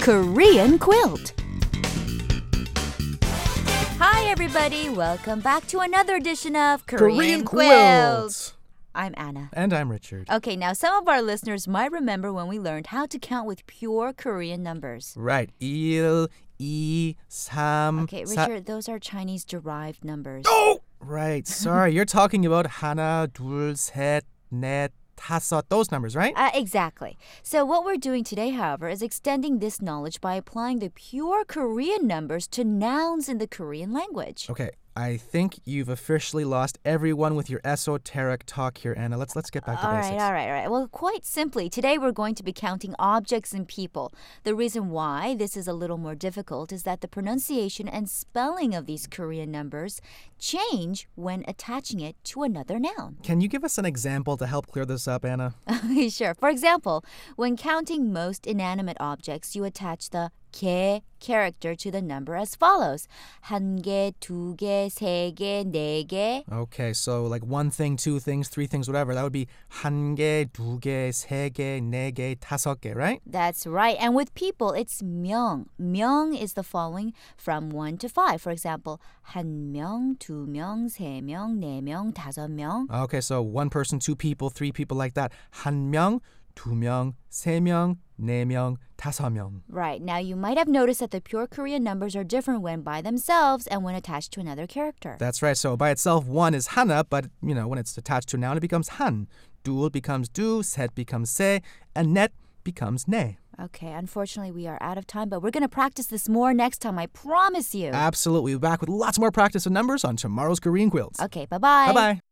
Korean quilt. Hi, everybody. Welcome back to another edition of Korean, Quilt. I'm Anna. And I'm Richard. Okay, now some of our listeners might remember when we learned how to count with pure Korean numbers. Right. 1, 2, 3. Okay, Richard, those are Chinese derived numbers. Oh! Right. Sorry. You're talking about 하나, 둘, 셋, 넷, 다섯. Those numbers, right? Uh, exactly. So, what we're doing today, however, is extending this knowledge by applying the pure Korean numbers to nouns in the Korean language. Okay. I think you've officially lost everyone with your esoteric talk here, Anna. Let's let's get back to All right, basics. all right, all right. Well, quite simply, today we're going to be counting objects and people. The reason why this is a little more difficult is that the pronunciation and spelling of these Korean numbers change when attaching it to another noun. Can you give us an example to help clear this up, Anna? sure. For example, when counting most inanimate objects, you attach the 개 character to the number as follows. 한 개, 두 개, 세 개, 네 개. Okay, so like one thing, two things, three things, whatever. That would be 한 개, 두 개, 세 개, 네 개, 다섯 개, right? That's right. And with people, it's 명. 명 is the following from 1 to 5. For example, 한 명, 두 명, 세 명, 네 명, 다섯 명. Okay, so one person, two people, three people like that. 한 명, 2명, 3명, 4명, 5명. Right. Now you might have noticed that the pure Korean numbers are different when by themselves and when attached to another character. That's right. So by itself one is hana, but you know, when it's attached to a noun it becomes han. Dul becomes du, set becomes se, and net becomes ne. Okay, unfortunately, we are out of time, but we're going to practice this more next time, I promise you. Absolutely. We'll be back with lots more practice of numbers on tomorrow's Korean Quilts. Okay, bye bye. Bye bye.